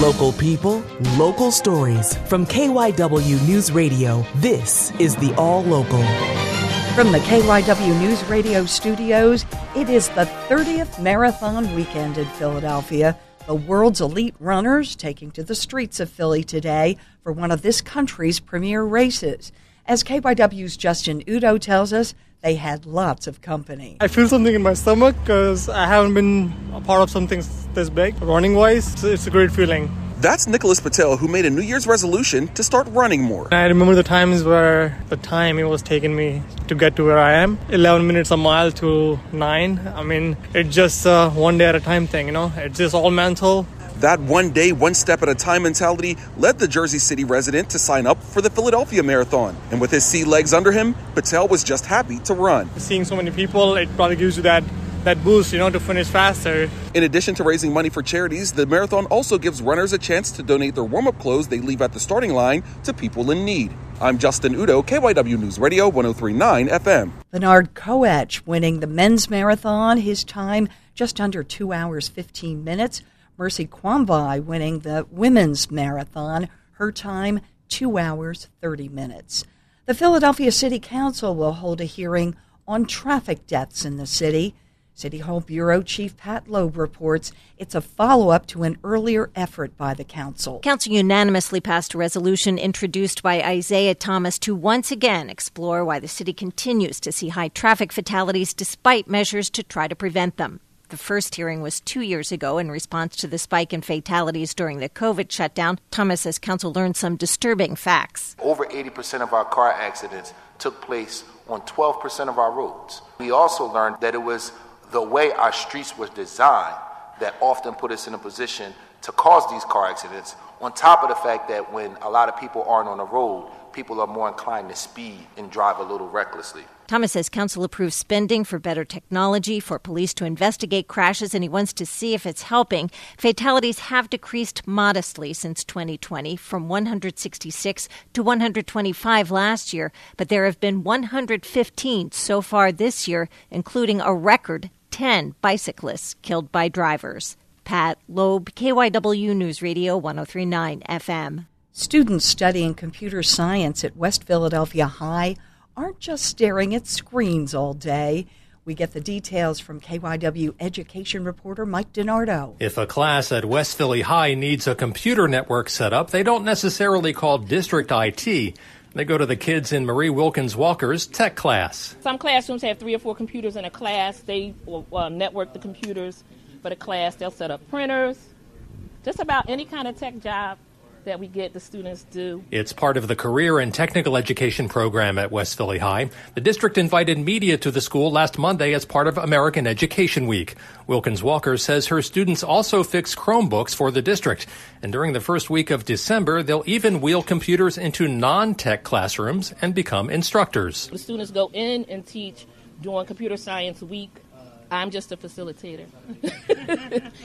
Local people, local stories. From KYW News Radio, this is the All Local. From the KYW News Radio studios, it is the 30th Marathon Weekend in Philadelphia. The world's elite runners taking to the streets of Philly today for one of this country's premier races. As KYW's Justin Udo tells us, they had lots of company. I feel something in my stomach because I haven't been a part of something this big. Running wise, it's a great feeling. That's Nicholas Patel, who made a New Year's resolution to start running more. I remember the times where the time it was taking me to get to where I am 11 minutes a mile to 9. I mean, it's just a one day at a time thing, you know? It's just all mental. That one day, one step at a time mentality led the Jersey City resident to sign up for the Philadelphia Marathon. And with his sea legs under him, Patel was just happy to run. Seeing so many people, it probably gives you that that boost, you know, to finish faster. In addition to raising money for charities, the marathon also gives runners a chance to donate their warm up clothes they leave at the starting line to people in need. I'm Justin Udo, KYW News Radio 1039 FM. Bernard Koech winning the men's marathon, his time just under 2 hours 15 minutes. Mercy Quambai winning the women's marathon, her time 2 hours 30 minutes. The Philadelphia City Council will hold a hearing on traffic deaths in the city. City Hall Bureau Chief Pat Loeb reports it's a follow up to an earlier effort by the council. Council unanimously passed a resolution introduced by Isaiah Thomas to once again explore why the city continues to see high traffic fatalities despite measures to try to prevent them. The first hearing was two years ago in response to the spike in fatalities during the COVID shutdown. Thomas says council learned some disturbing facts. Over 80% of our car accidents took place on 12% of our roads. We also learned that it was the way our streets were designed that often put us in a position to cause these car accidents, on top of the fact that when a lot of people aren't on the road, people are more inclined to speed and drive a little recklessly. Thomas says council approves spending for better technology for police to investigate crashes, and he wants to see if it's helping. Fatalities have decreased modestly since 2020 from 166 to 125 last year, but there have been 115 so far this year, including a record 10 bicyclists killed by drivers. Pat Loeb, KYW News Radio 1039 FM. Students studying computer science at West Philadelphia High aren't just staring at screens all day. We get the details from KYW education reporter Mike DiNardo. If a class at West Philly High needs a computer network set up, they don't necessarily call district IT. They go to the kids in Marie Wilkins Walker's tech class. Some classrooms have three or four computers in a class. They uh, network the computers for the class. They'll set up printers. Just about any kind of tech job that we get the students do. It's part of the career and technical education program at West Philly High. The district invited media to the school last Monday as part of American Education Week. Wilkins Walker says her students also fix Chromebooks for the district. And during the first week of December, they'll even wheel computers into non-tech classrooms and become instructors. The students go in and teach during Computer Science Week I'm just a facilitator.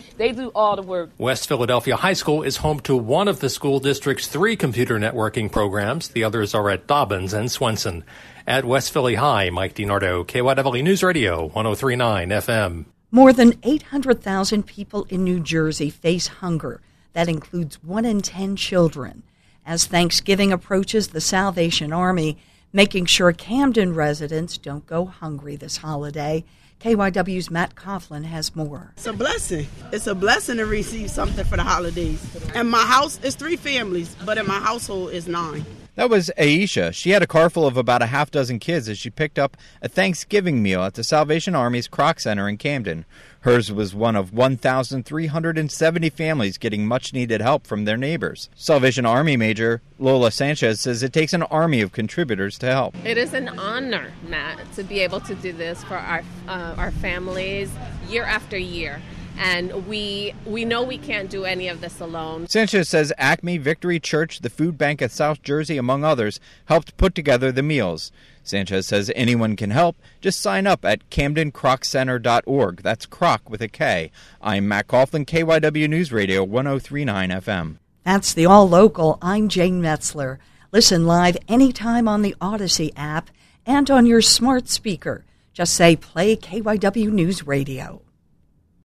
they do all the work. West Philadelphia High School is home to one of the school district's three computer networking programs. The others are at Dobbins and Swenson. At West Philly High, Mike DiNardo, KYW News Radio, 1039 FM. More than 800,000 people in New Jersey face hunger. That includes one in 10 children. As Thanksgiving approaches, the Salvation Army making sure Camden residents don't go hungry this holiday. KYW's Matt Coughlin has more. It's a blessing. It's a blessing to receive something for the holidays. And my house is three families, but in my household is nine. That was Aisha. She had a car full of about a half dozen kids as she picked up a Thanksgiving meal at the Salvation Army's Kroc Center in Camden. Hers was one of 1,370 families getting much needed help from their neighbors. Salvation Army Major Lola Sanchez says it takes an army of contributors to help. It is an honor, Matt, to be able to do this for our, uh, our families year after year and we we know we can't do any of this alone. Sanchez says Acme Victory Church, the food bank at South Jersey, among others, helped put together the meals. Sanchez says anyone can help. Just sign up at CamdenKrocCenter.org. That's Croc with a K. I'm Matt Coughlin, KYW News Radio 1039 FM. That's the All Local. I'm Jane Metzler. Listen live anytime on the Audacy app and on your smart speaker. Just say play KYW News Radio.